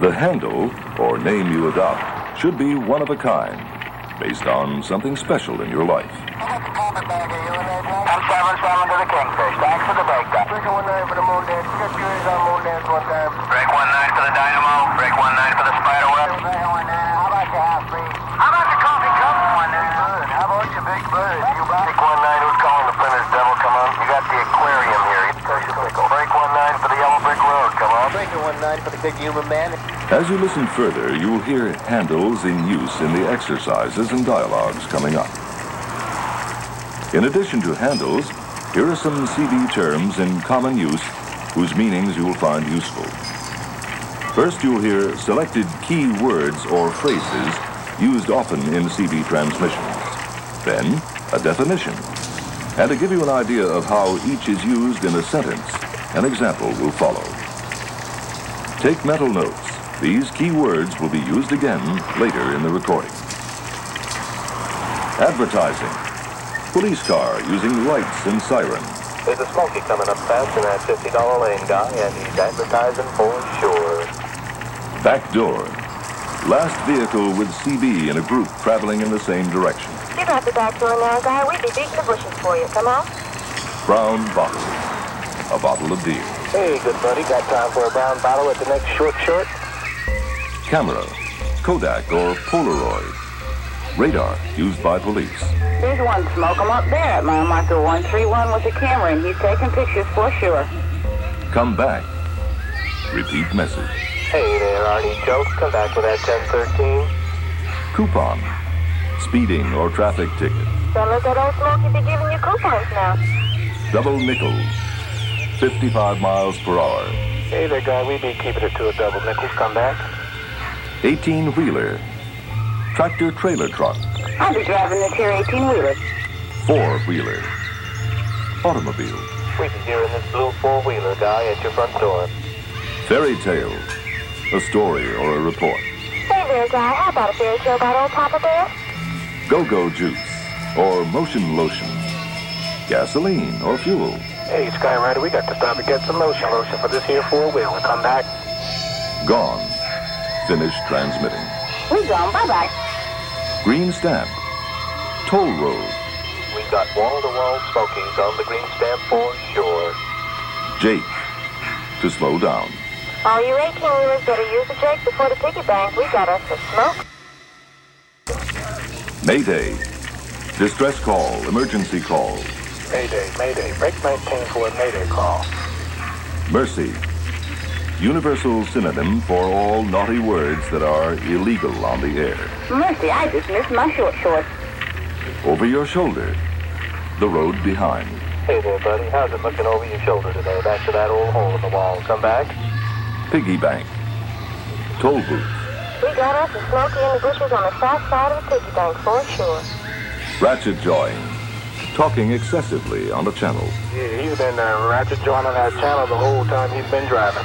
The handle, or name you adopt, should be one of a kind, based on something special in your life. M77 to the Kingfish. Thanks for the breakdown. Break 19 for the moon dance. Get yours on moon dance one time. Break 19 for the Dynamo. Break 19 for the Spiderweb. Break 19. How about your half breed? How about the coffee cup? One bird. How about your big bird? You got Break 19. Who's calling the Printer's Devil? Come on. You got the aquarium here. Push your pickle. Break 19 for the Yellow Brick Road. Come on. Break 19 for the human man. As you listen further, you'll hear handles in use in the exercises and dialogues coming up. In addition to handles, here are some CB terms in common use whose meanings you will find useful. First, you'll hear selected key words or phrases used often in CB transmissions. Then, a definition. And to give you an idea of how each is used in a sentence, an example will follow. Take mental notes. These key words will be used again later in the recording. Advertising. Police car using lights and sirens. There's a smoky coming up fast in that $50 lane guy, and he's advertising for sure. Back door. Last vehicle with CB in a group traveling in the same direction. You got the back door now, guy. We'd be beating the bushes for you. Come on. Brown bottle. A bottle of beer. Hey, good buddy, got time for a brown bottle at the next short short? Camera. Kodak or Polaroid. Radar used by police. There's one smoke 'em up there at mile marker 131 with a camera, and he's taking pictures for sure. Come back. Repeat message. Hey there, Arnie Joke. Come back with that 1013. Coupon. Speeding or traffic ticket. Don't let that old Smokey be giving you coupons now. Double nickel. 55 miles per hour. Hey there, guy. We be keeping it to a double nickels. Come back. 18 wheeler. Tractor trailer truck. I'll be driving this here 18-wheeler. Four wheeler. Automobile. We be hearing this blue four-wheeler guy at your front door. Fairy tale. A story or a report. Hey there, guy. How about a fairy tale about old Papa Bear? Go-go juice or motion lotion. Gasoline or fuel. Hey, Skyrider, we got to stop and get some motion lotion for this here four-wheeler. Come back. Gone. Finish transmitting. We gone. Bye-bye. Green stamp. Toll road. We got wall-to-wall smokies on the green stamp for sure. Jake. To slow down. All you 18-wheelers better use the Jake before the piggy bank. We got us a smoke. Mayday. Distress call. Emergency call. Mayday, Mayday. Break 19 for a Mayday call. Mercy. Universal synonym for all naughty words that are illegal on the air. Mercy, I just missed my short short. Over your shoulder. The road behind. Hey there, buddy. How's it looking over your shoulder today? Back to that old hole in the wall. Come back. Piggy bank. Toll booth. We got us a Smokey in the bushes on the south side of the piggy bank for sure. Ratchet jawing talking excessively on the channel. Yeah, he's been uh, ratchet jawing that channel the whole time he's been driving.